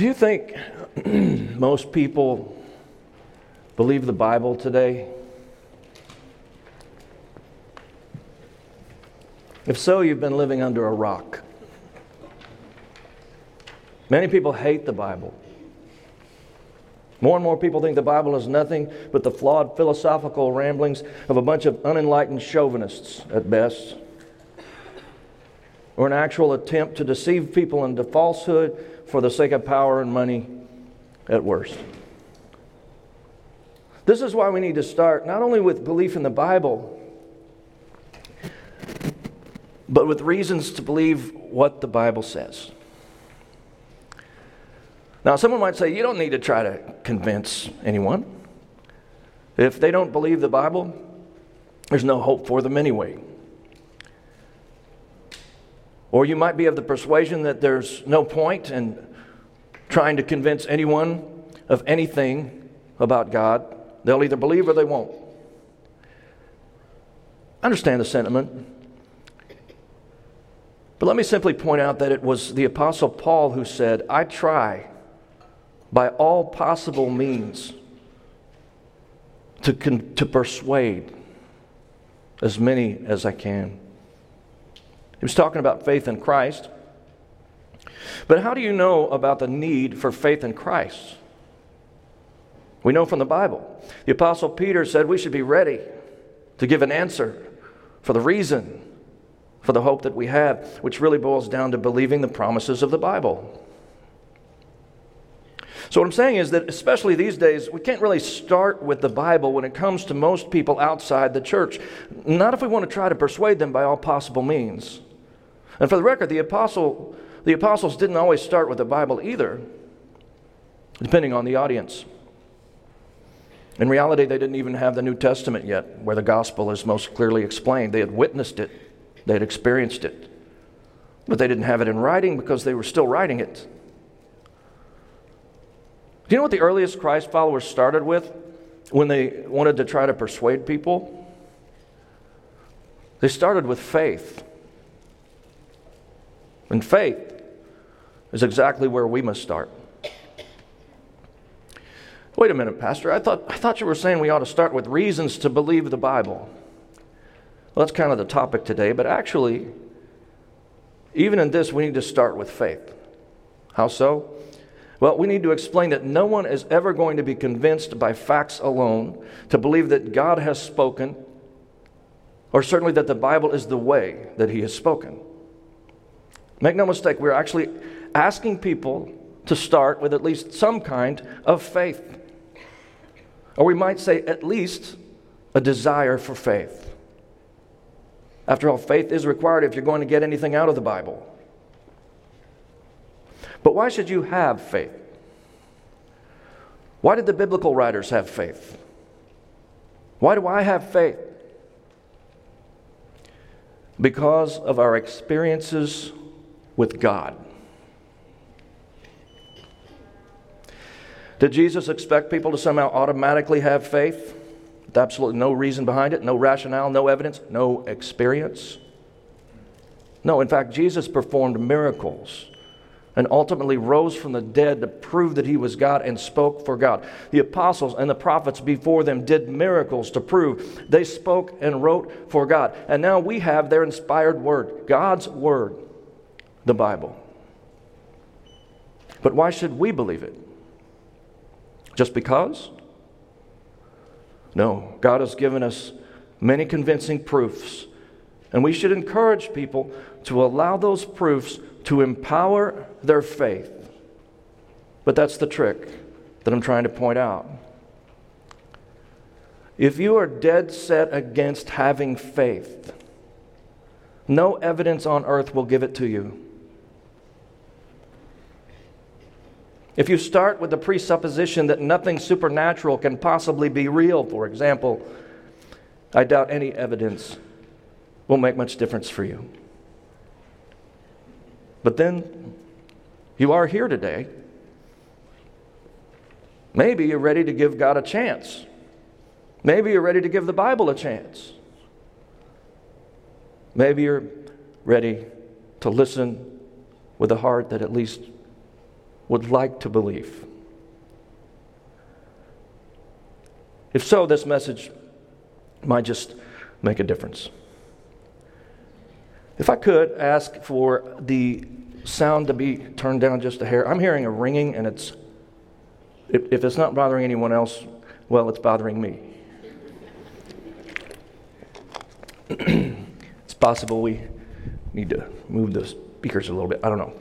Do you think most people believe the Bible today? If so, you've been living under a rock. Many people hate the Bible. More and more people think the Bible is nothing but the flawed philosophical ramblings of a bunch of unenlightened chauvinists at best, or an actual attempt to deceive people into falsehood for the sake of power and money at worst. This is why we need to start not only with belief in the Bible, but with reasons to believe what the Bible says. Now, someone might say, you don't need to try to convince anyone. If they don't believe the Bible, there's no hope for them anyway. Or you might be of the persuasion that there's no point in trying to convince anyone of anything about God. They'll either believe or they won't. I understand the sentiment. But let me simply point out that it was the Apostle Paul who said, I try by all possible means to, con- to persuade as many as I can. He was talking about faith in Christ. But how do you know about the need for faith in Christ? We know from the Bible. The Apostle Peter said we should be ready to give an answer for the reason for the hope that we have, which really boils down to believing the promises of the Bible. So, what I'm saying is that, especially these days, we can't really start with the Bible when it comes to most people outside the church. Not if we want to try to persuade them by all possible means. And for the record, the, apostle, the apostles didn't always start with the Bible either, depending on the audience. In reality, they didn't even have the New Testament yet, where the gospel is most clearly explained. They had witnessed it, they had experienced it. But they didn't have it in writing because they were still writing it. Do you know what the earliest Christ followers started with when they wanted to try to persuade people? They started with faith. And faith is exactly where we must start. Wait a minute, Pastor. I thought, I thought you were saying we ought to start with reasons to believe the Bible. Well, that's kind of the topic today, but actually, even in this, we need to start with faith. How so? Well, we need to explain that no one is ever going to be convinced by facts alone to believe that God has spoken, or certainly that the Bible is the way that He has spoken. Make no mistake, we're actually asking people to start with at least some kind of faith. Or we might say, at least a desire for faith. After all, faith is required if you're going to get anything out of the Bible. But why should you have faith? Why did the biblical writers have faith? Why do I have faith? Because of our experiences with God. Did Jesus expect people to somehow automatically have faith? With absolutely no reason behind it, no rationale, no evidence, no experience? No, in fact, Jesus performed miracles and ultimately rose from the dead to prove that he was God and spoke for God. The apostles and the prophets before them did miracles to prove they spoke and wrote for God. And now we have their inspired word, God's word, the Bible. But why should we believe it? Just because? No, God has given us many convincing proofs, and we should encourage people to allow those proofs to empower their faith. But that's the trick that I'm trying to point out. If you are dead set against having faith, no evidence on earth will give it to you. If you start with the presupposition that nothing supernatural can possibly be real, for example, I doubt any evidence will make much difference for you. But then you are here today. Maybe you're ready to give God a chance. Maybe you're ready to give the Bible a chance. Maybe you're ready to listen with a heart that at least would like to believe? If so, this message might just make a difference. If I could ask for the sound to be turned down just a hair, I'm hearing a ringing, and it's, if, if it's not bothering anyone else, well, it's bothering me. it's possible we need to move the speakers a little bit. I don't know.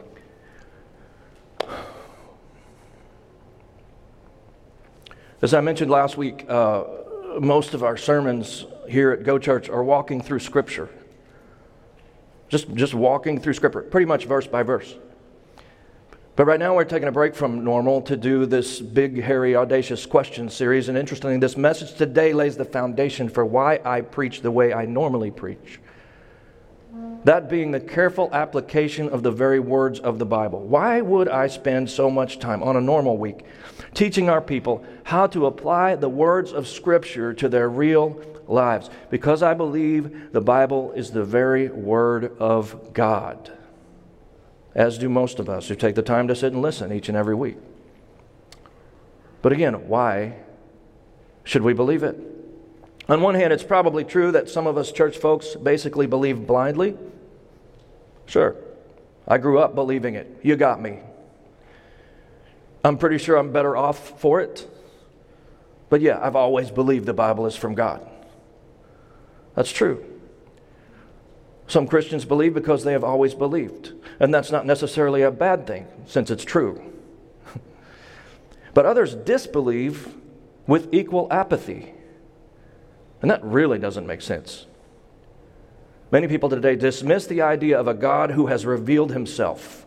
As I mentioned last week, uh, most of our sermons here at Go Church are walking through Scripture. Just, just walking through Scripture, pretty much verse by verse. But right now we're taking a break from normal to do this big, hairy, audacious question series. And interestingly, this message today lays the foundation for why I preach the way I normally preach. That being the careful application of the very words of the Bible. Why would I spend so much time on a normal week teaching our people how to apply the words of Scripture to their real lives? Because I believe the Bible is the very Word of God, as do most of us who take the time to sit and listen each and every week. But again, why should we believe it? On one hand, it's probably true that some of us church folks basically believe blindly. Sure, I grew up believing it. You got me. I'm pretty sure I'm better off for it. But yeah, I've always believed the Bible is from God. That's true. Some Christians believe because they have always believed. And that's not necessarily a bad thing, since it's true. but others disbelieve with equal apathy. And that really doesn't make sense. Many people today dismiss the idea of a God who has revealed himself,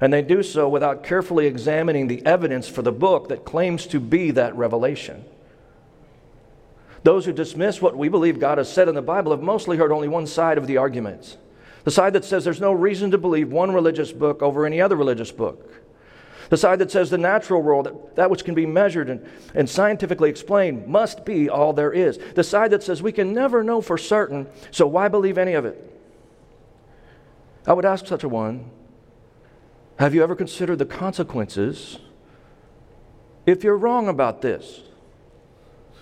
and they do so without carefully examining the evidence for the book that claims to be that revelation. Those who dismiss what we believe God has said in the Bible have mostly heard only one side of the arguments the side that says there's no reason to believe one religious book over any other religious book. The side that says the natural world, that, that which can be measured and, and scientifically explained, must be all there is. The side that says we can never know for certain, so why believe any of it? I would ask such a one Have you ever considered the consequences if you're wrong about this?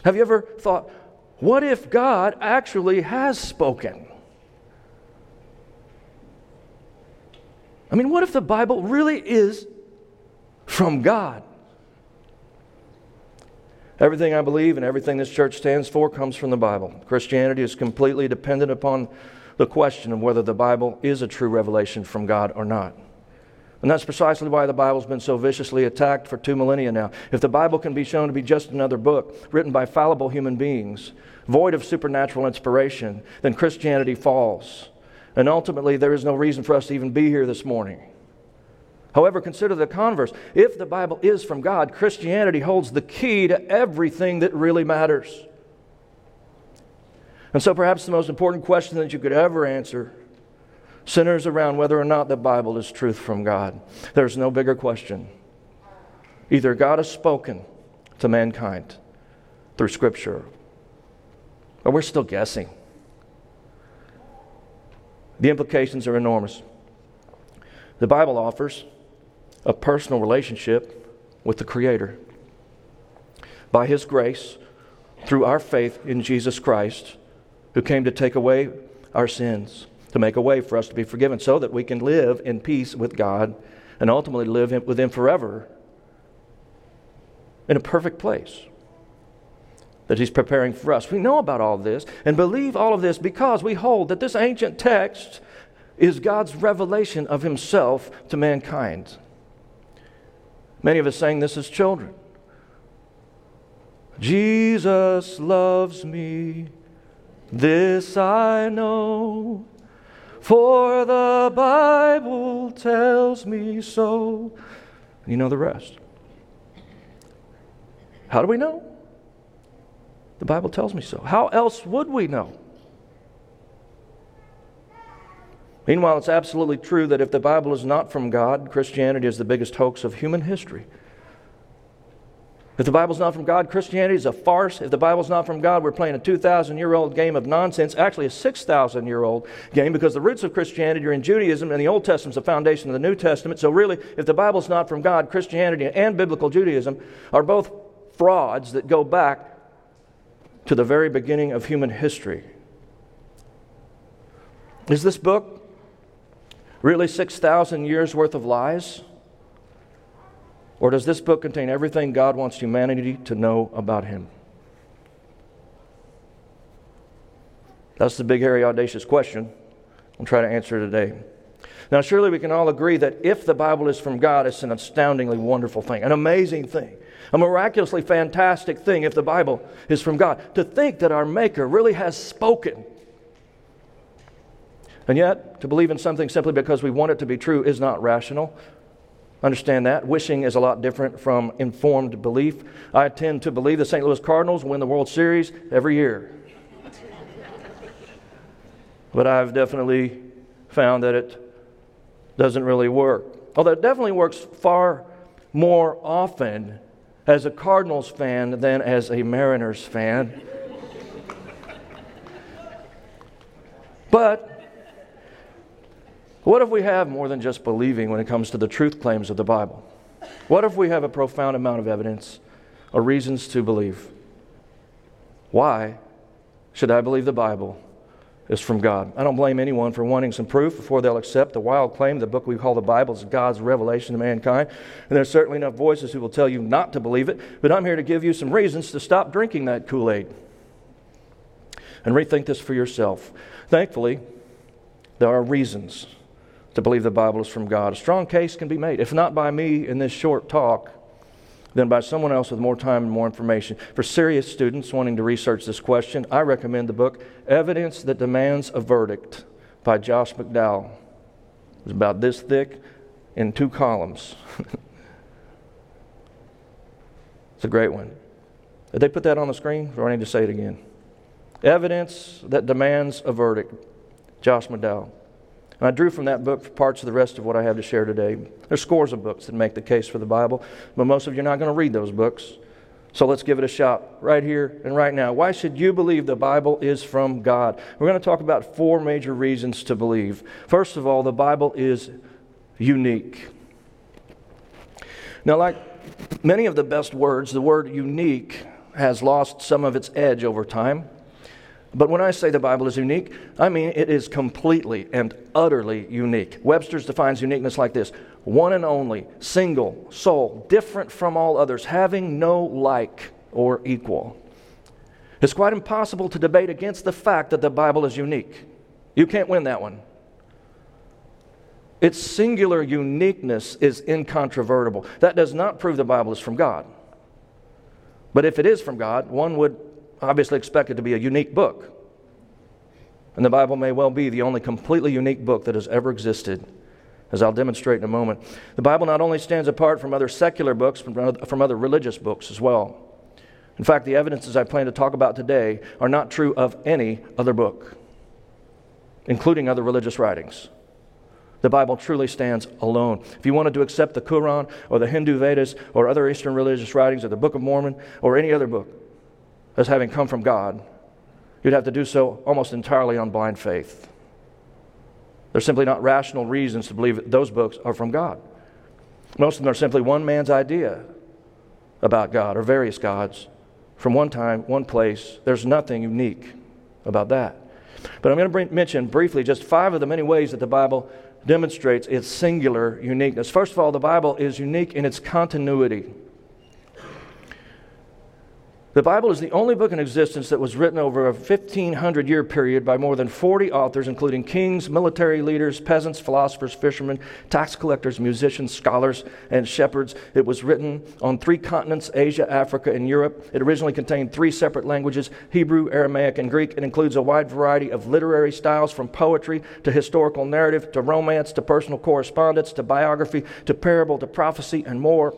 Have you ever thought, what if God actually has spoken? I mean, what if the Bible really is from God. Everything I believe and everything this church stands for comes from the Bible. Christianity is completely dependent upon the question of whether the Bible is a true revelation from God or not. And that's precisely why the Bible's been so viciously attacked for two millennia now. If the Bible can be shown to be just another book written by fallible human beings, void of supernatural inspiration, then Christianity falls. And ultimately, there is no reason for us to even be here this morning. However, consider the converse. If the Bible is from God, Christianity holds the key to everything that really matters. And so, perhaps the most important question that you could ever answer centers around whether or not the Bible is truth from God. There's no bigger question. Either God has spoken to mankind through Scripture, or we're still guessing. The implications are enormous. The Bible offers a personal relationship with the Creator. By His grace, through our faith in Jesus Christ, who came to take away our sins, to make a way for us to be forgiven, so that we can live in peace with God and ultimately live with Him forever in a perfect place that He's preparing for us. We know about all this and believe all of this because we hold that this ancient text is God's revelation of Himself to mankind. Many of us sang this as children. Jesus loves me, this I know, for the Bible tells me so. You know the rest. How do we know? The Bible tells me so. How else would we know? Meanwhile, it's absolutely true that if the Bible is not from God, Christianity is the biggest hoax of human history. If the Bible's not from God, Christianity is a farce. If the Bible's not from God, we're playing a 2,000 year old game of nonsense, actually a 6,000 year old game, because the roots of Christianity are in Judaism, and the Old Testament's the foundation of the New Testament. So, really, if the Bible's not from God, Christianity and biblical Judaism are both frauds that go back to the very beginning of human history. Is this book really 6,000 years worth of lies? Or does this book contain everything God wants humanity to know about Him? That's the big, hairy, audacious question. I'll try to answer today. Now, surely we can all agree that if the Bible is from God, it's an astoundingly wonderful thing, an amazing thing, a miraculously fantastic thing if the Bible is from God. To think that our Maker really has spoken. And yet, to believe in something simply because we want it to be true is not rational. Understand that. Wishing is a lot different from informed belief. I tend to believe the St. Louis Cardinals win the World Series every year. but I've definitely found that it doesn't really work. Although it definitely works far more often as a Cardinals fan than as a Mariners fan. but what if we have more than just believing when it comes to the truth claims of the Bible? What if we have a profound amount of evidence or reasons to believe? Why should I believe the Bible is from God? I don't blame anyone for wanting some proof before they'll accept the wild claim the book we call the Bible is God's revelation to mankind. And there's certainly enough voices who will tell you not to believe it, but I'm here to give you some reasons to stop drinking that Kool Aid and rethink this for yourself. Thankfully, there are reasons to believe the Bible is from God. A strong case can be made, if not by me in this short talk, then by someone else with more time and more information. For serious students wanting to research this question, I recommend the book Evidence That Demands a Verdict by Josh McDowell. It's about this thick in two columns. it's a great one. Did they put that on the screen, or I need to say it again? Evidence That Demands a Verdict, Josh McDowell. And I drew from that book for parts of the rest of what I have to share today. There's scores of books that make the case for the Bible, but most of you are not going to read those books. So let's give it a shot right here and right now. Why should you believe the Bible is from God? We're going to talk about four major reasons to believe. First of all, the Bible is unique. Now, like many of the best words, the word unique has lost some of its edge over time. But when I say the Bible is unique, I mean it is completely and utterly unique. Webster's defines uniqueness like this one and only, single, sole, different from all others, having no like or equal. It's quite impossible to debate against the fact that the Bible is unique. You can't win that one. Its singular uniqueness is incontrovertible. That does not prove the Bible is from God. But if it is from God, one would obviously expect it to be a unique book. And the Bible may well be the only completely unique book that has ever existed, as I'll demonstrate in a moment. The Bible not only stands apart from other secular books, but from other religious books as well. In fact, the evidences I plan to talk about today are not true of any other book, including other religious writings. The Bible truly stands alone. If you wanted to accept the Quran or the Hindu Vedas or other Eastern religious writings or the Book of Mormon or any other book, as having come from God, you'd have to do so almost entirely on blind faith. There's simply not rational reasons to believe that those books are from God. Most of them are simply one man's idea about God or various gods from one time, one place. There's nothing unique about that. But I'm going to bring, mention briefly just five of the many ways that the Bible demonstrates its singular uniqueness. First of all, the Bible is unique in its continuity. The Bible is the only book in existence that was written over a 1500 year period by more than 40 authors, including kings, military leaders, peasants, philosophers, fishermen, tax collectors, musicians, scholars, and shepherds. It was written on three continents Asia, Africa, and Europe. It originally contained three separate languages Hebrew, Aramaic, and Greek. It includes a wide variety of literary styles from poetry to historical narrative to romance to personal correspondence to biography to parable to prophecy and more.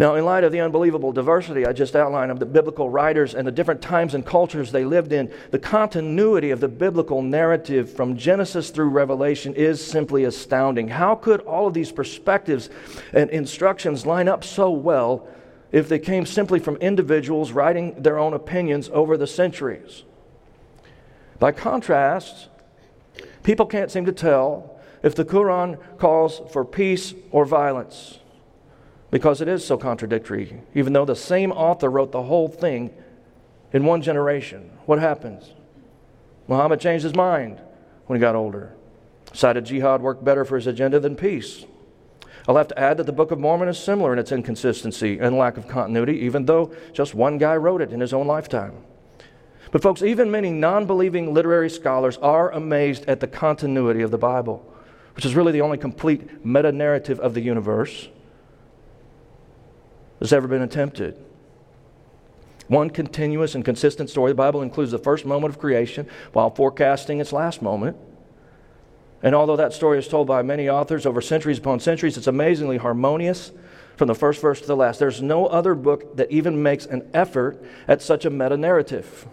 Now, in light of the unbelievable diversity I just outlined of the biblical writers and the different times and cultures they lived in, the continuity of the biblical narrative from Genesis through Revelation is simply astounding. How could all of these perspectives and instructions line up so well if they came simply from individuals writing their own opinions over the centuries. By contrast, people can't seem to tell if the Quran calls for peace or violence because it is so contradictory, even though the same author wrote the whole thing in one generation. What happens? Muhammad changed his mind when he got older. Decided jihad worked better for his agenda than peace. I'll have to add that the Book of Mormon is similar in its inconsistency and lack of continuity, even though just one guy wrote it in his own lifetime. But, folks, even many non believing literary scholars are amazed at the continuity of the Bible, which is really the only complete meta narrative of the universe that's ever been attempted. One continuous and consistent story. The Bible includes the first moment of creation while forecasting its last moment. And although that story is told by many authors over centuries upon centuries, it's amazingly harmonious from the first verse to the last. There's no other book that even makes an effort at such a meta narrative.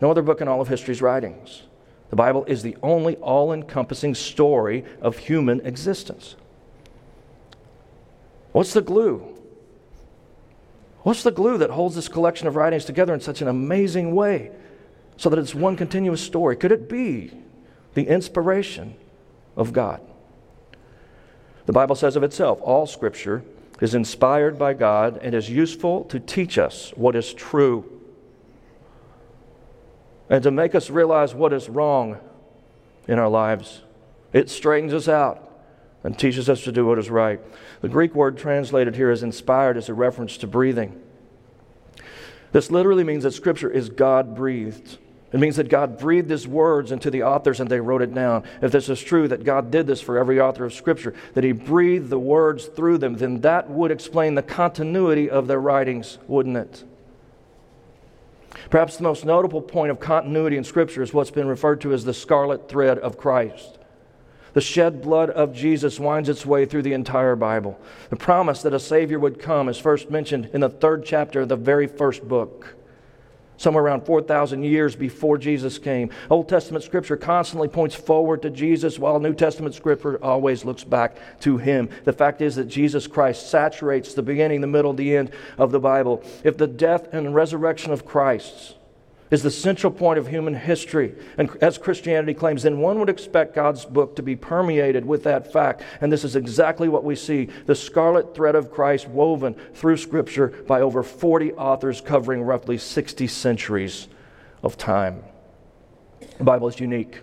No other book in all of history's writings. The Bible is the only all encompassing story of human existence. What's the glue? What's the glue that holds this collection of writings together in such an amazing way so that it's one continuous story? Could it be the inspiration of God. The Bible says of itself all Scripture is inspired by God and is useful to teach us what is true and to make us realize what is wrong in our lives. It straightens us out and teaches us to do what is right. The Greek word translated here as inspired is a reference to breathing. This literally means that Scripture is God breathed. It means that God breathed his words into the authors and they wrote it down. If this is true, that God did this for every author of Scripture, that he breathed the words through them, then that would explain the continuity of their writings, wouldn't it? Perhaps the most notable point of continuity in Scripture is what's been referred to as the scarlet thread of Christ. The shed blood of Jesus winds its way through the entire Bible. The promise that a Savior would come is first mentioned in the third chapter of the very first book somewhere around 4,000 years before Jesus came. Old Testament scripture constantly points forward to Jesus, while New Testament scripture always looks back to him. The fact is that Jesus Christ saturates the beginning, the middle, the end of the Bible. If the death and resurrection of Christ is the central point of human history. And as Christianity claims, then one would expect God's book to be permeated with that fact. And this is exactly what we see the scarlet thread of Christ woven through Scripture by over 40 authors covering roughly 60 centuries of time. The Bible is unique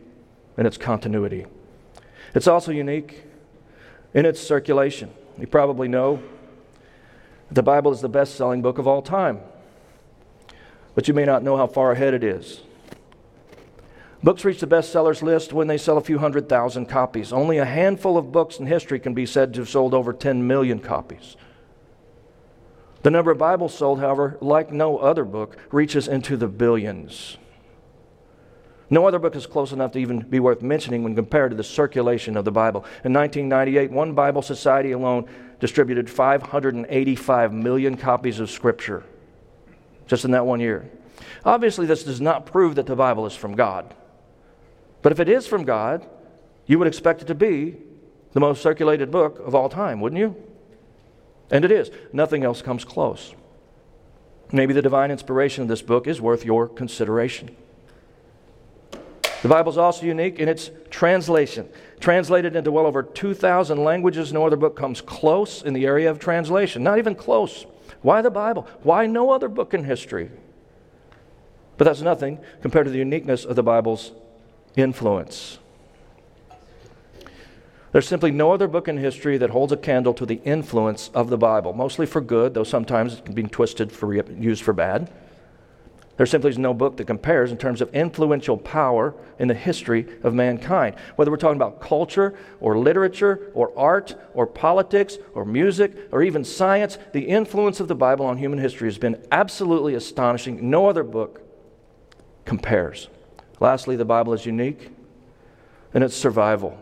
in its continuity, it's also unique in its circulation. You probably know the Bible is the best selling book of all time but you may not know how far ahead it is. Books reach the bestsellers list when they sell a few hundred thousand copies. Only a handful of books in history can be said to have sold over 10 million copies. The number of Bibles sold, however, like no other book, reaches into the billions. No other book is close enough to even be worth mentioning when compared to the circulation of the Bible. In 1998, one Bible Society alone distributed 585 million copies of Scripture just in that one year. Obviously, this does not prove that the Bible is from God. But if it is from God, you would expect it to be the most circulated book of all time, wouldn't you? And it is. Nothing else comes close. Maybe the divine inspiration of this book is worth your consideration. The Bible is also unique in its translation. Translated into well over 2,000 languages, no other book comes close in the area of translation. Not even close. Why the Bible? Why no other book in history? But that's nothing compared to the uniqueness of the Bible's influence. There's simply no other book in history that holds a candle to the influence of the Bible, mostly for good, though sometimes it can be twisted for used for bad. There simply is no book that compares in terms of influential power in the history of mankind. Whether we're talking about culture or literature or art or politics or music or even science, the influence of the Bible on human history has been absolutely astonishing. No other book compares. Lastly, the Bible is unique in its survival.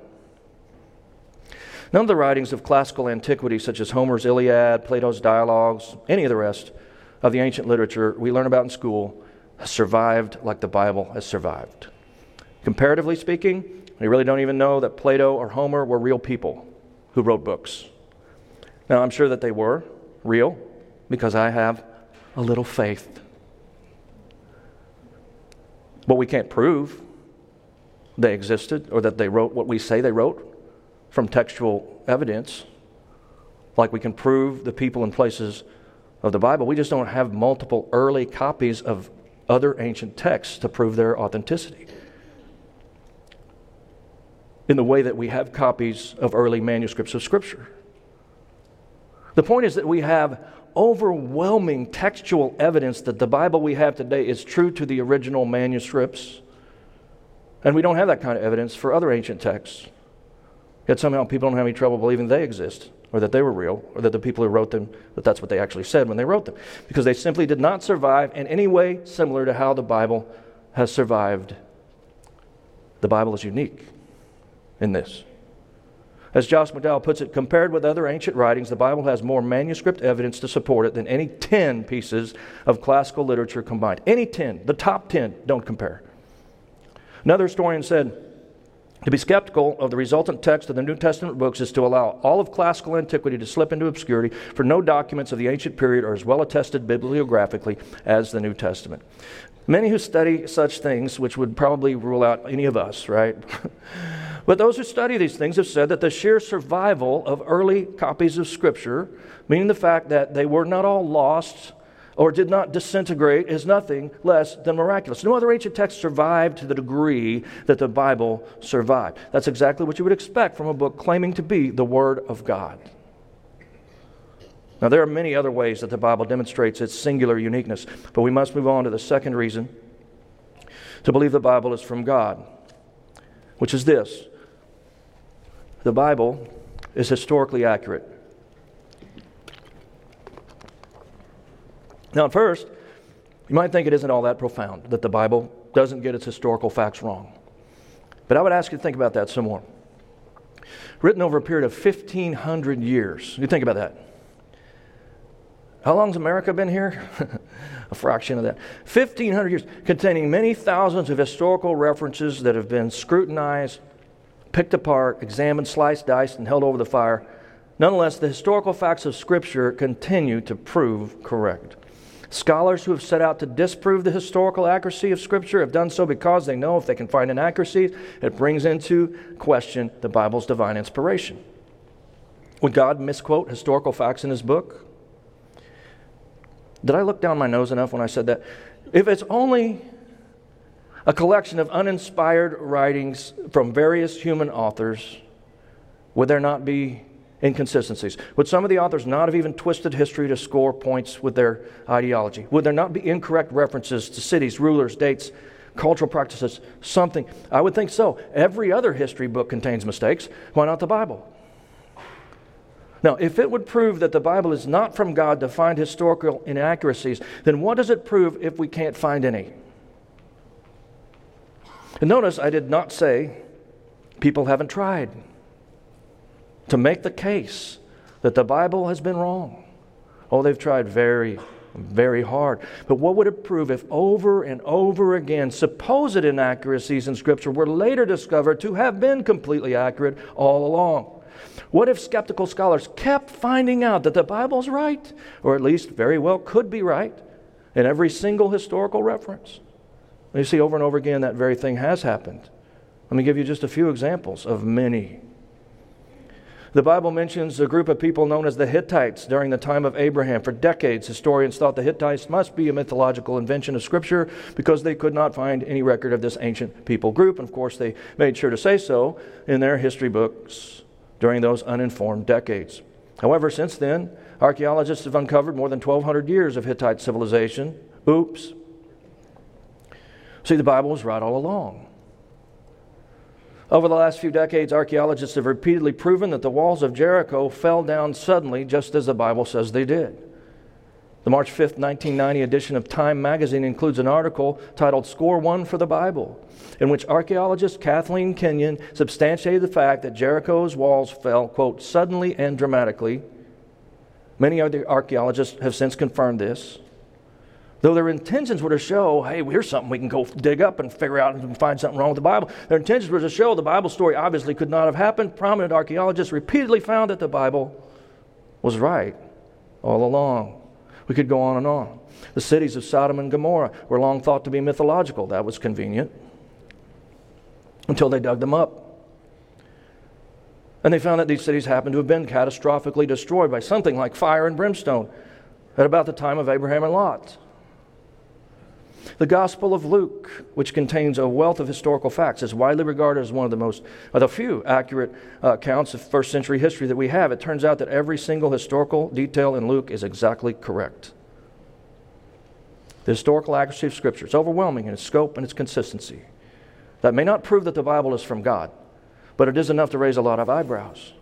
None of the writings of classical antiquity, such as Homer's Iliad, Plato's Dialogues, any of the rest of the ancient literature we learn about in school, survived like the Bible has survived. Comparatively speaking, we really don't even know that Plato or Homer were real people who wrote books. Now, I'm sure that they were real, because I have a little faith. But we can't prove they existed or that they wrote what we say they wrote from textual evidence. Like we can prove the people and places of the Bible. We just don't have multiple early copies of other ancient texts to prove their authenticity. In the way that we have copies of early manuscripts of Scripture. The point is that we have overwhelming textual evidence that the Bible we have today is true to the original manuscripts. And we don't have that kind of evidence for other ancient texts. Yet somehow people don't have any trouble believing they exist, or that they were real, or that the people who wrote them, that that's what they actually said when they wrote them. Because they simply did not survive in any way similar to how the Bible has survived. The Bible is unique in this. As Josh McDowell puts it, compared with other ancient writings, the Bible has more manuscript evidence to support it than any 10 pieces of classical literature combined. Any 10, the top 10, don't compare. Another historian said, to be skeptical of the resultant text of the New Testament books is to allow all of classical antiquity to slip into obscurity, for no documents of the ancient period are as well attested bibliographically as the New Testament. Many who study such things, which would probably rule out any of us, right? but those who study these things have said that the sheer survival of early copies of Scripture, meaning the fact that they were not all lost or did not disintegrate, is nothing less than miraculous. No other ancient text survived to the degree that the Bible survived. That's exactly what you would expect from a book claiming to be the Word of God. Now, there are many other ways that the Bible demonstrates its singular uniqueness, but we must move on to the second reason to believe the Bible is from God, which is this the Bible is historically accurate. Now, at first, you might think it isn't all that profound that the Bible doesn't get its historical facts wrong. But I would ask you to think about that some more. Written over a period of 1,500 years. You think about that. How long's America been here? a fraction of that. 1,500 years, containing many thousands of historical references that have been scrutinized, picked apart, examined, sliced, diced, and held over the fire. Nonetheless, the historical facts of Scripture continue to prove correct. Scholars who have set out to disprove the historical accuracy of Scripture have done so because they know if they can find inaccuracies, it brings into question the Bible's divine inspiration. Would God misquote historical facts in His book? Did I look down my nose enough when I said that? If it's only a collection of uninspired writings from various human authors, would there not be inconsistencies? Would some of the authors not have even twisted history to score points with their ideology? Would there not be incorrect references to cities, rulers, dates, cultural practices, something? I would think so. Every other history book contains mistakes. Why not the Bible? Now, if it would prove that the Bible is not from God to find historical inaccuracies, then what does it prove if we can't find any? And notice I did not say people haven't tried to make the case that the Bible has been wrong. Oh, they've tried very, very hard. But what would it prove if over and over again supposed inaccuracies in Scripture were later discovered to have been completely accurate all along? What if skeptical scholars kept finding out that the Bible's right, or at least very well could be right, in every single historical reference? You see, over and over again, that very thing has happened. Let me give you just a few examples of many. The Bible mentions a group of people known as the Hittites during the time of Abraham. For decades, historians thought the Hittites must be a mythological invention of Scripture because they could not find any record of this ancient people group. And of course, they made sure to say so in their history books during those uninformed decades. However, since then, archaeologists have uncovered more than 1,200 years of Hittite civilization. Oops. See, the Bible was right all along. Over the last few decades, archaeologists have repeatedly proven that the walls of Jericho fell down suddenly, just as the Bible says they did. The March 5, 1990 edition of Time magazine includes an article titled Score One for the Bible, in which archaeologist Kathleen Kenyon substantiated the fact that Jericho's walls fell, quote, suddenly and dramatically. Many other archaeologists have since confirmed this. Though their intentions were to show, hey, here's something we can go dig up and figure out and find something wrong with the Bible, their intentions were to show the Bible story obviously could not have happened. Prominent archaeologists repeatedly found that the Bible was right all along. We could go on and on. The cities of Sodom and Gomorrah were long thought to be mythological. That was convenient until they dug them up. And they found that these cities happened to have been catastrophically destroyed by something like fire and brimstone at about the time of Abraham and Lot. The Gospel of Luke, which contains a wealth of historical facts, is widely regarded as one of the most, of the few accurate uh, accounts of first century history that we have. It turns out that every single historical detail in Luke is exactly correct. The historical accuracy of Scripture is overwhelming in its scope and its consistency. That may not prove that the Bible is from God, but it is enough to raise a lot of eyebrows.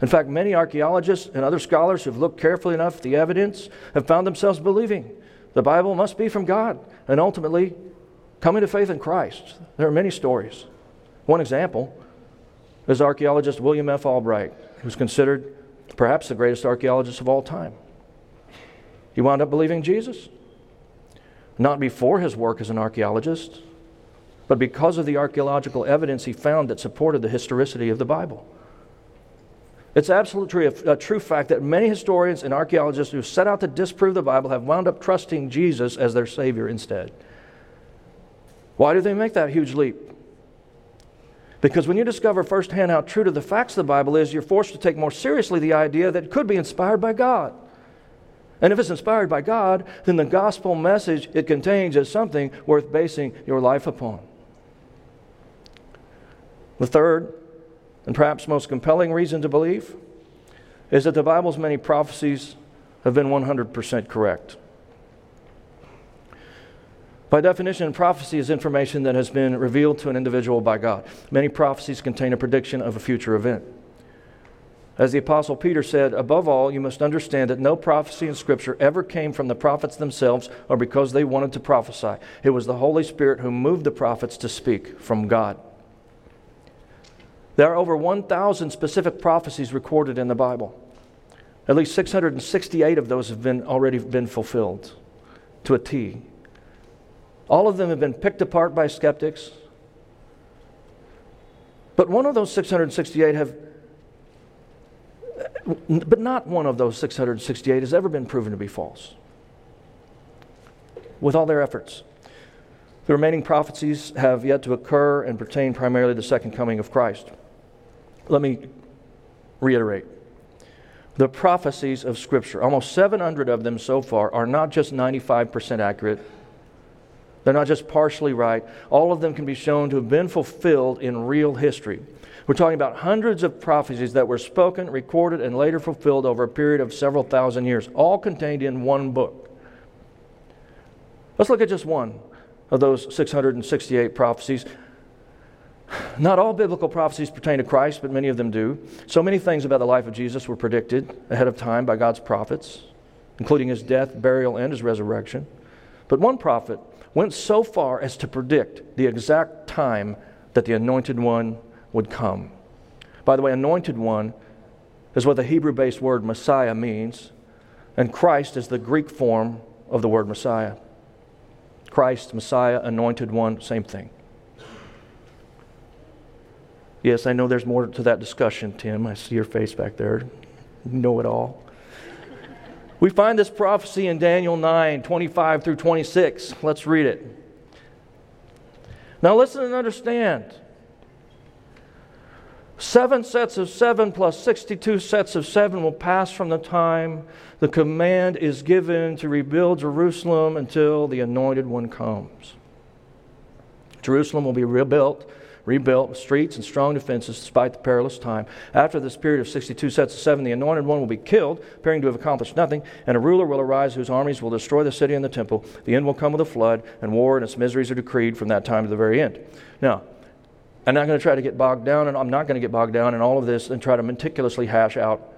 In fact, many archaeologists and other scholars who've looked carefully enough at the evidence have found themselves believing the Bible must be from God and ultimately coming to faith in Christ. There are many stories. One example is archaeologist William F. Albright, who's considered perhaps the greatest archaeologist of all time. He wound up believing Jesus. Not before his work as an archaeologist, but because of the archaeological evidence he found that supported the historicity of the Bible. It's absolutely a, a true fact that many historians and archaeologists who set out to disprove the Bible have wound up trusting Jesus as their Savior instead. Why do they make that huge leap? Because when you discover firsthand how true to the facts of the Bible is, you're forced to take more seriously the idea that it could be inspired by God. And if it's inspired by God, then the gospel message it contains is something worth basing your life upon. The third and perhaps most compelling reason to believe is that the Bible's many prophecies have been 100% correct. By definition, prophecy is information that has been revealed to an individual by God. Many prophecies contain a prediction of a future event. As the Apostle Peter said, above all, you must understand that no prophecy in Scripture ever came from the prophets themselves or because they wanted to prophesy. It was the Holy Spirit who moved the prophets to speak from God. There are over 1,000 specific prophecies recorded in the Bible. At least 668 of those have been, already been fulfilled to a T. All of them have been picked apart by skeptics. But one of those 668 have but not one of those 668 has ever been proven to be false. With all their efforts. The remaining prophecies have yet to occur and pertain primarily to the second coming of Christ. Let me reiterate. The prophecies of Scripture, almost 700 of them so far, are not just 95% accurate. They're not just partially right. All of them can be shown to have been fulfilled in real history. We're talking about hundreds of prophecies that were spoken, recorded, and later fulfilled over a period of several thousand years, all contained in one book. Let's look at just one of those 668 prophecies. Not all biblical prophecies pertain to Christ, but many of them do. So many things about the life of Jesus were predicted ahead of time by God's prophets, including his death, burial, and his resurrection. But one prophet went so far as to predict the exact time that the anointed one would come. By the way, anointed one is what the Hebrew based word Messiah means, and Christ is the Greek form of the word Messiah. Christ, Messiah, anointed one, same thing. Yes, I know there's more to that discussion, Tim. I see your face back there. You know it all. We find this prophecy in Daniel 9 25 through 26. Let's read it. Now, listen and understand. Seven sets of seven plus 62 sets of seven will pass from the time the command is given to rebuild Jerusalem until the anointed one comes. Jerusalem will be rebuilt rebuilt with streets and strong defenses despite the perilous time. After this period of 62 sets of seven, the anointed one will be killed, appearing to have accomplished nothing, and a ruler will arise whose armies will destroy the city and the temple. The end will come with a flood, and war and its miseries are decreed from that time to the very end. Now, I'm not going to try to get bogged down, and I'm not going to get bogged down in all of this and try to meticulously hash out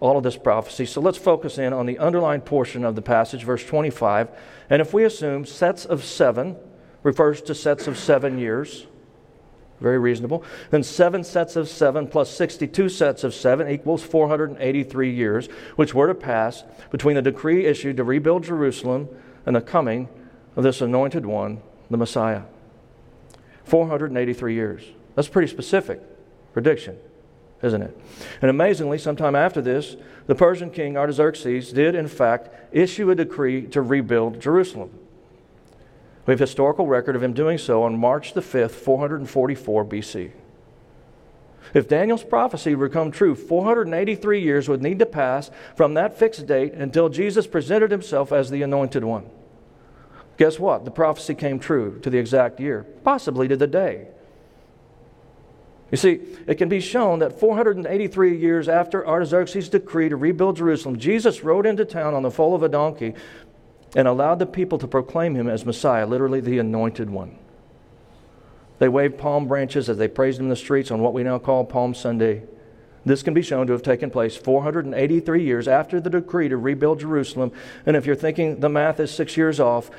all of this prophecy. So let's focus in on the underlying portion of the passage, verse 25. And if we assume sets of seven refers to sets of seven years, very reasonable. Then seven sets of seven plus 62 sets of seven equals 483 years, which were to pass between the decree issued to rebuild Jerusalem and the coming of this anointed one, the Messiah. 483 years. That's pretty specific prediction, isn't it? And amazingly, sometime after this, the Persian king Artaxerxes did, in fact, issue a decree to rebuild Jerusalem. We have historical record of him doing so on March the 5th, 444 BC. If Daniel's prophecy were come true, 483 years would need to pass from that fixed date until Jesus presented himself as the anointed one. Guess what? The prophecy came true to the exact year, possibly to the day. You see, it can be shown that 483 years after Artaxerxes' decree to rebuild Jerusalem, Jesus rode into town on the foal of a donkey and allowed the people to proclaim him as Messiah, literally the anointed one. They waved palm branches as they praised him in the streets on what we now call Palm Sunday. This can be shown to have taken place 483 years after the decree to rebuild Jerusalem. And if you're thinking the math is six years off,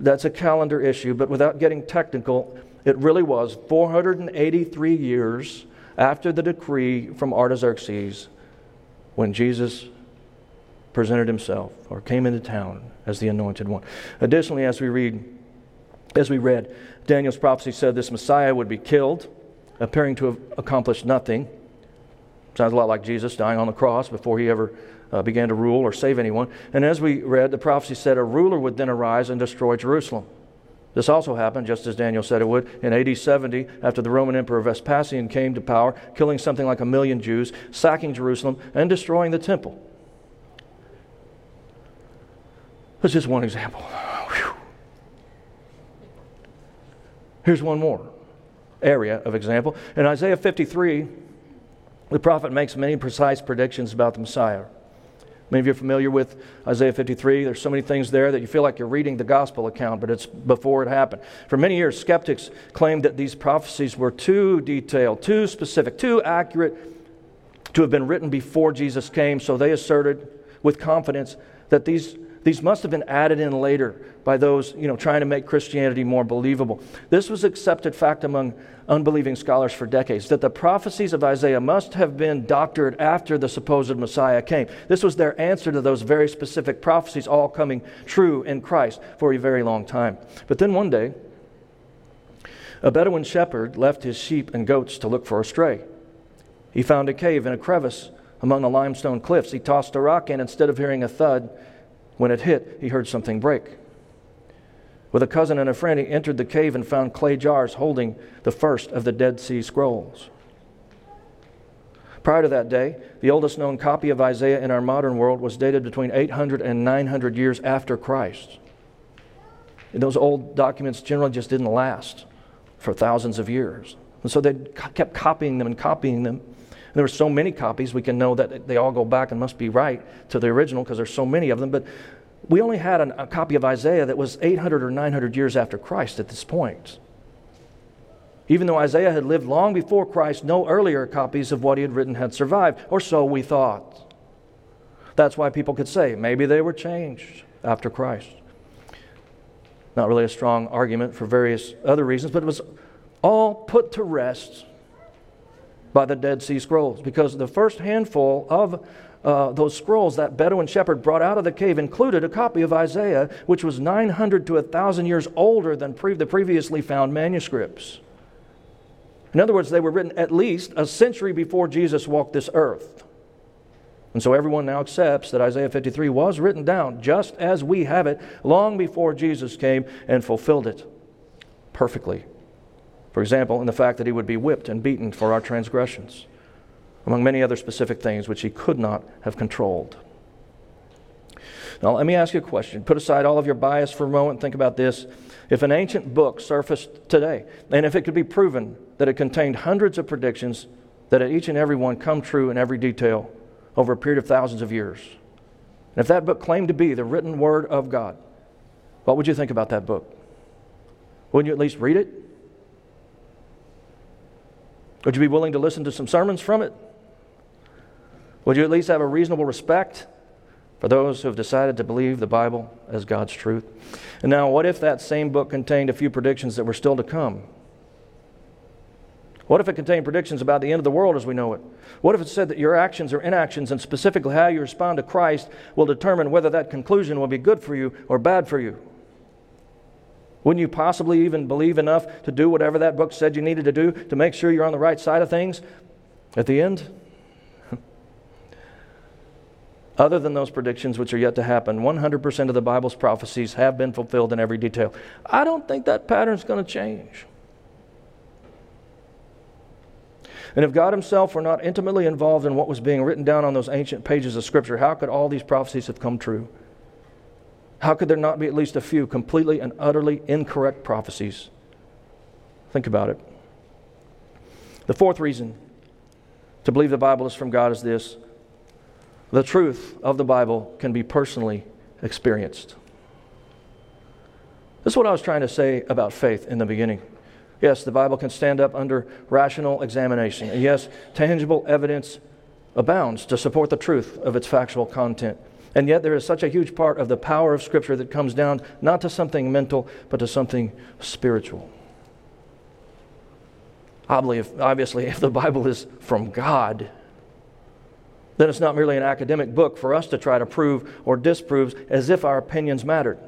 that's a calendar issue. But without getting technical, it really was 483 years after the decree from Artaxerxes when Jesus presented himself or came into town as the anointed one. Additionally, as we read, as we read, Daniel's prophecy said this Messiah would be killed, appearing to have accomplished nothing. Sounds a lot like Jesus dying on the cross before he ever uh, began to rule or save anyone. And as we read, the prophecy said a ruler would then arise and destroy Jerusalem. This also happened, just as Daniel said it would, in AD 70 after the Roman Emperor Vespasian came to power, killing something like a million Jews, sacking Jerusalem, and destroying the temple. That's just one example. Whew. Here's one more area of example. In Isaiah 53, the prophet makes many precise predictions about the Messiah. Many of you are familiar with Isaiah 53. There's so many things there that you feel like you're reading the gospel account, but it's before it happened. For many years, skeptics claimed that these prophecies were too detailed, too specific, too accurate to have been written before Jesus came, so they asserted with confidence that these these must have been added in later by those you know, trying to make Christianity more believable. This was accepted fact among unbelieving scholars for decades that the prophecies of Isaiah must have been doctored after the supposed Messiah came. This was their answer to those very specific prophecies, all coming true in Christ for a very long time. But then one day, a Bedouin shepherd left his sheep and goats to look for a stray. He found a cave in a crevice among the limestone cliffs. He tossed a rock in. Instead of hearing a thud, when it hit, he heard something break. With a cousin and a friend, he entered the cave and found clay jars holding the first of the Dead Sea Scrolls. Prior to that day, the oldest known copy of Isaiah in our modern world was dated between 800 and 900 years after Christ. And those old documents generally just didn't last for thousands of years. And so they kept copying them and copying them there were so many copies, we can know that they all go back and must be right to the original because there's so many of them. But we only had an, a copy of Isaiah that was 800 or 900 years after Christ at this point. Even though Isaiah had lived long before Christ, no earlier copies of what he had written had survived, or so we thought. That's why people could say maybe they were changed after Christ. Not really a strong argument for various other reasons, but it was all put to rest by the Dead Sea Scrolls because the first handful of uh, those scrolls that Bedouin shepherd brought out of the cave included a copy of Isaiah, which was 900 to 1,000 years older than pre- the previously found manuscripts. In other words, they were written at least a century before Jesus walked this earth. And so everyone now accepts that Isaiah 53 was written down just as we have it long before Jesus came and fulfilled it perfectly. For example, in the fact that he would be whipped and beaten for our transgressions, among many other specific things which he could not have controlled. Now, let me ask you a question. Put aside all of your bias for a moment think about this. If an ancient book surfaced today, and if it could be proven that it contained hundreds of predictions that each and every one come true in every detail over a period of thousands of years, and if that book claimed to be the written word of God, what would you think about that book? Wouldn't you at least read it? Would you be willing to listen to some sermons from it? Would you at least have a reasonable respect for those who have decided to believe the Bible as God's truth? And now, what if that same book contained a few predictions that were still to come? What if it contained predictions about the end of the world as we know it? What if it said that your actions or inactions, and specifically how you respond to Christ, will determine whether that conclusion will be good for you or bad for you? Wouldn't you possibly even believe enough to do whatever that book said you needed to do to make sure you're on the right side of things? At the end, other than those predictions which are yet to happen, 100% of the Bible's prophecies have been fulfilled in every detail. I don't think that pattern's going to change. And if God Himself were not intimately involved in what was being written down on those ancient pages of Scripture, how could all these prophecies have come true? How could there not be at least a few completely and utterly incorrect prophecies? Think about it. The fourth reason to believe the Bible is from God is this the truth of the Bible can be personally experienced. This is what I was trying to say about faith in the beginning. Yes, the Bible can stand up under rational examination. And yes, tangible evidence abounds to support the truth of its factual content. And yet, there is such a huge part of the power of Scripture that comes down not to something mental, but to something spiritual. Obviously, if the Bible is from God, then it's not merely an academic book for us to try to prove or disprove as if our opinions mattered.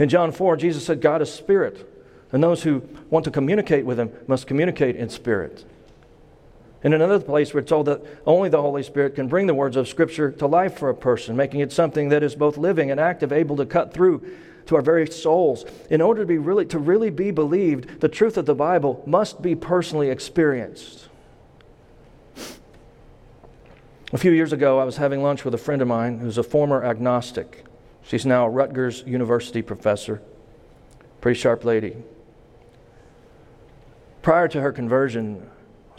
In John 4, Jesus said, God is spirit, and those who want to communicate with him must communicate in spirit. In another place, we're told that only the Holy Spirit can bring the words of Scripture to life for a person, making it something that is both living and active, able to cut through to our very souls. In order to, be really, to really be believed, the truth of the Bible must be personally experienced. A few years ago, I was having lunch with a friend of mine who's a former agnostic. She's now a Rutgers University professor. Pretty sharp lady. Prior to her conversion,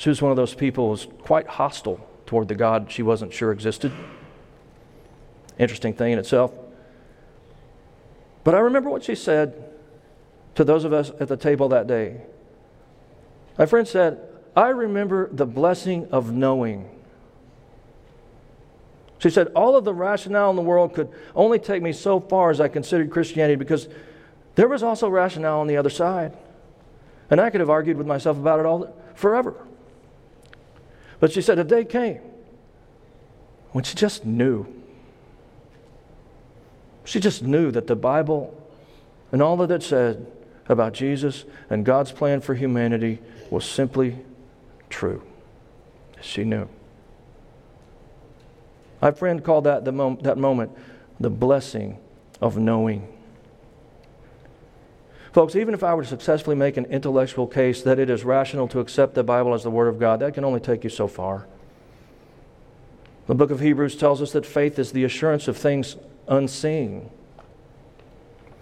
she was one of those people who was quite hostile toward the God she wasn't sure existed. Interesting thing in itself. But I remember what she said to those of us at the table that day. My friend said, I remember the blessing of knowing. She said, All of the rationale in the world could only take me so far as I considered Christianity because there was also rationale on the other side. And I could have argued with myself about it all forever. But she said, A day came when she just knew. She just knew that the Bible and all that it said about Jesus and God's plan for humanity was simply true. She knew. My friend called that, the mom- that moment the blessing of knowing. Folks, even if I were to successfully make an intellectual case that it is rational to accept the Bible as the Word of God, that can only take you so far. The book of Hebrews tells us that faith is the assurance of things unseen.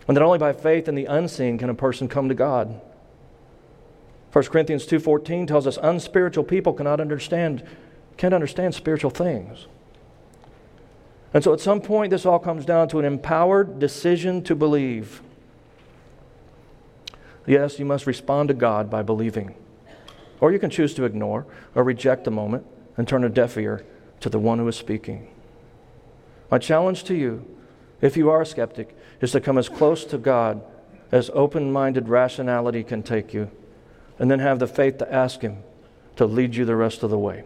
And that only by faith in the unseen can a person come to God. 1 Corinthians 2:14 tells us unspiritual people cannot understand can't understand spiritual things. And so at some point this all comes down to an empowered decision to believe. Yes, you must respond to God by believing. Or you can choose to ignore or reject the moment and turn a deaf ear to the one who is speaking. My challenge to you, if you are a skeptic, is to come as close to God as open minded rationality can take you, and then have the faith to ask Him to lead you the rest of the way.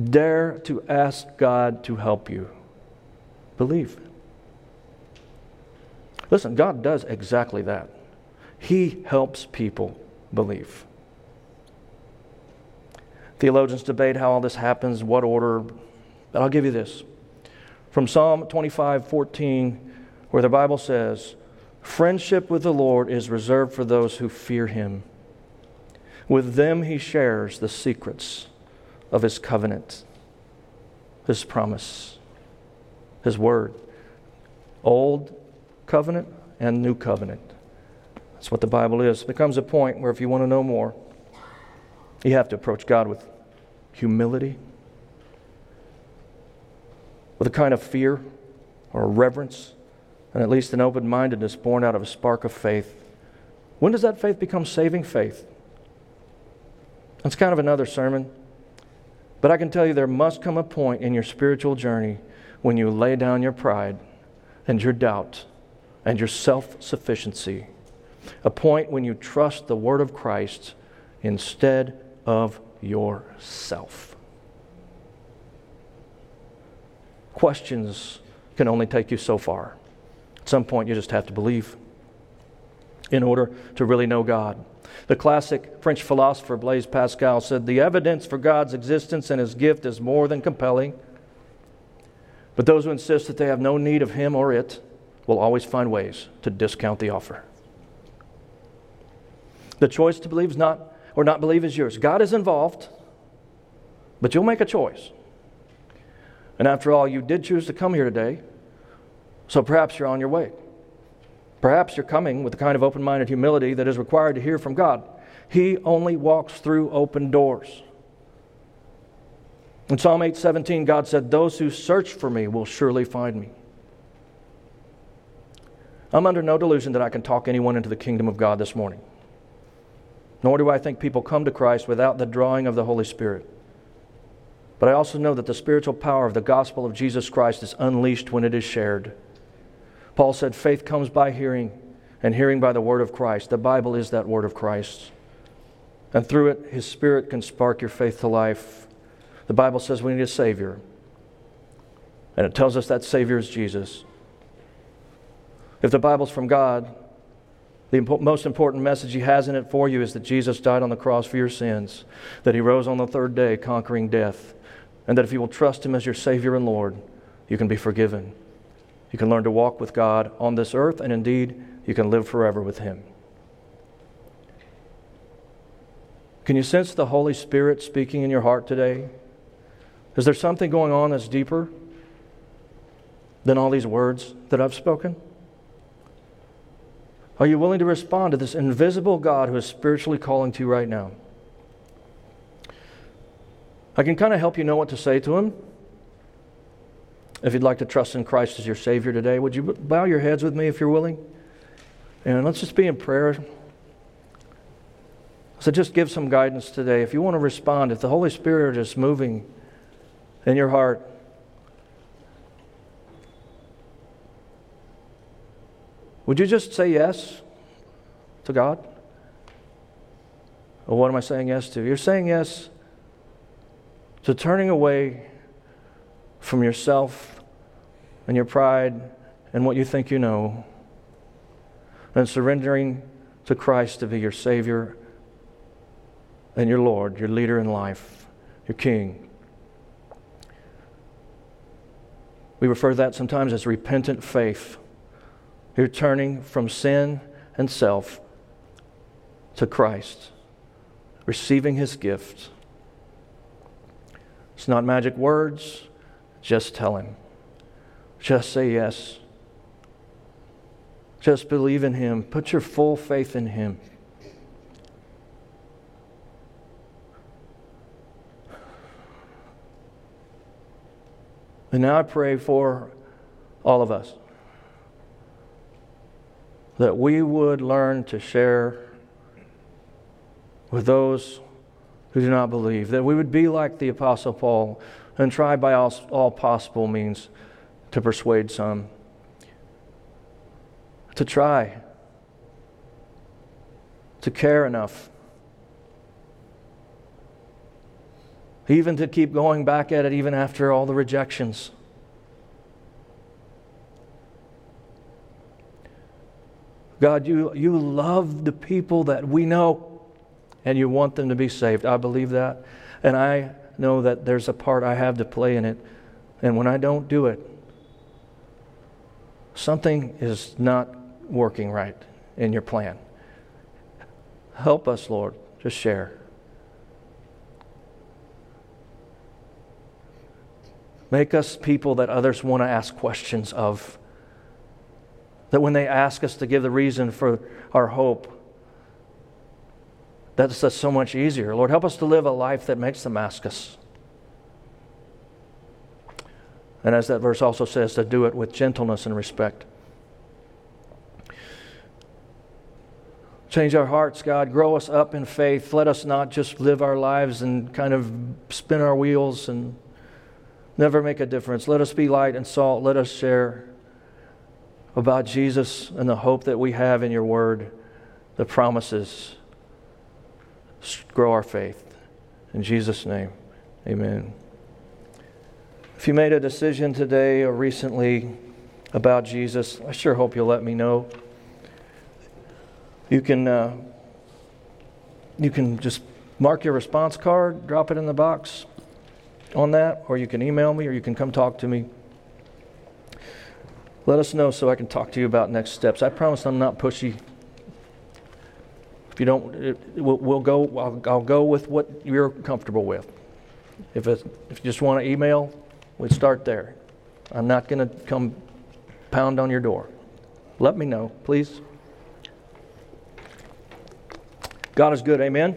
Dare to ask God to help you. Believe. Listen, God does exactly that. He helps people believe. Theologians debate how all this happens, what order, but I'll give you this. From Psalm 25 14, where the Bible says, Friendship with the Lord is reserved for those who fear him. With them he shares the secrets of his covenant, his promise, his word. Old covenant and new covenant. That's what the Bible is. There comes a point where if you want to know more, you have to approach God with humility, with a kind of fear or reverence, and at least an open mindedness born out of a spark of faith. When does that faith become saving faith? That's kind of another sermon. But I can tell you there must come a point in your spiritual journey when you lay down your pride and your doubt and your self sufficiency. A point when you trust the Word of Christ instead of yourself. Questions can only take you so far. At some point, you just have to believe in order to really know God. The classic French philosopher Blaise Pascal said, The evidence for God's existence and his gift is more than compelling. But those who insist that they have no need of him or it will always find ways to discount the offer. The choice to believe is not or not believe is yours. God is involved, but you'll make a choice. And after all, you did choose to come here today, so perhaps you're on your way. Perhaps you're coming with the kind of open minded humility that is required to hear from God. He only walks through open doors. In Psalm 8:17, God said, "Those who search for me will surely find me." I'm under no delusion that I can talk anyone into the kingdom of God this morning. Nor do I think people come to Christ without the drawing of the Holy Spirit. But I also know that the spiritual power of the gospel of Jesus Christ is unleashed when it is shared. Paul said, faith comes by hearing, and hearing by the word of Christ. The Bible is that word of Christ. And through it, his spirit can spark your faith to life. The Bible says we need a Savior. And it tells us that Savior is Jesus. If the Bible's from God, the most important message he has in it for you is that Jesus died on the cross for your sins, that he rose on the third day, conquering death, and that if you will trust him as your Savior and Lord, you can be forgiven. You can learn to walk with God on this earth, and indeed, you can live forever with him. Can you sense the Holy Spirit speaking in your heart today? Is there something going on that's deeper than all these words that I've spoken? Are you willing to respond to this invisible God who is spiritually calling to you right now? I can kind of help you know what to say to him. If you'd like to trust in Christ as your Savior today, would you bow your heads with me if you're willing? And let's just be in prayer. So just give some guidance today. If you want to respond, if the Holy Spirit is moving in your heart, Would you just say yes to God? Or what am I saying yes to? You're saying yes to turning away from yourself and your pride and what you think you know and surrendering to Christ to be your Savior and your Lord, your leader in life, your King. We refer to that sometimes as repentant faith. You're turning from sin and self to Christ, receiving his gift. It's not magic words, just tell him. Just say yes. Just believe in him. Put your full faith in him. And now I pray for all of us that we would learn to share with those who do not believe, that we would be like the Apostle Paul and try by all, all possible means to persuade some, to try, to care enough, even to keep going back at it even after all the rejections. God, you, you love the people that we know and you want them to be saved. I believe that. And I know that there's a part I have to play in it. And when I don't do it, something is not working right in your plan. Help us, Lord, to share. Make us people that others want to ask questions of. That when they ask us to give the reason for our hope, that's so much easier. Lord, help us to live a life that makes them ask us. And as that verse also says, to do it with gentleness and respect. Change our hearts, God. Grow us up in faith. Let us not just live our lives and kind of spin our wheels and never make a difference. Let us be light and salt. Let us share about Jesus and the hope that we have in your word, the promises. Grow our faith. In Jesus' name, amen. If you made a decision today or recently about Jesus, I sure hope you'll let me know. You can uh, you can just mark your response card, drop it in the box on that, or you can email me, or you can come talk to me. Let us know so I can talk to you about next steps. I promise I'm not pushy. If you don't, it, we'll, we'll, go. I'll, I'll, go with what you're comfortable with. If, it's if you just want to email, we start there. I'm not going to come pound on your door. Let me know, please. God is good. Amen.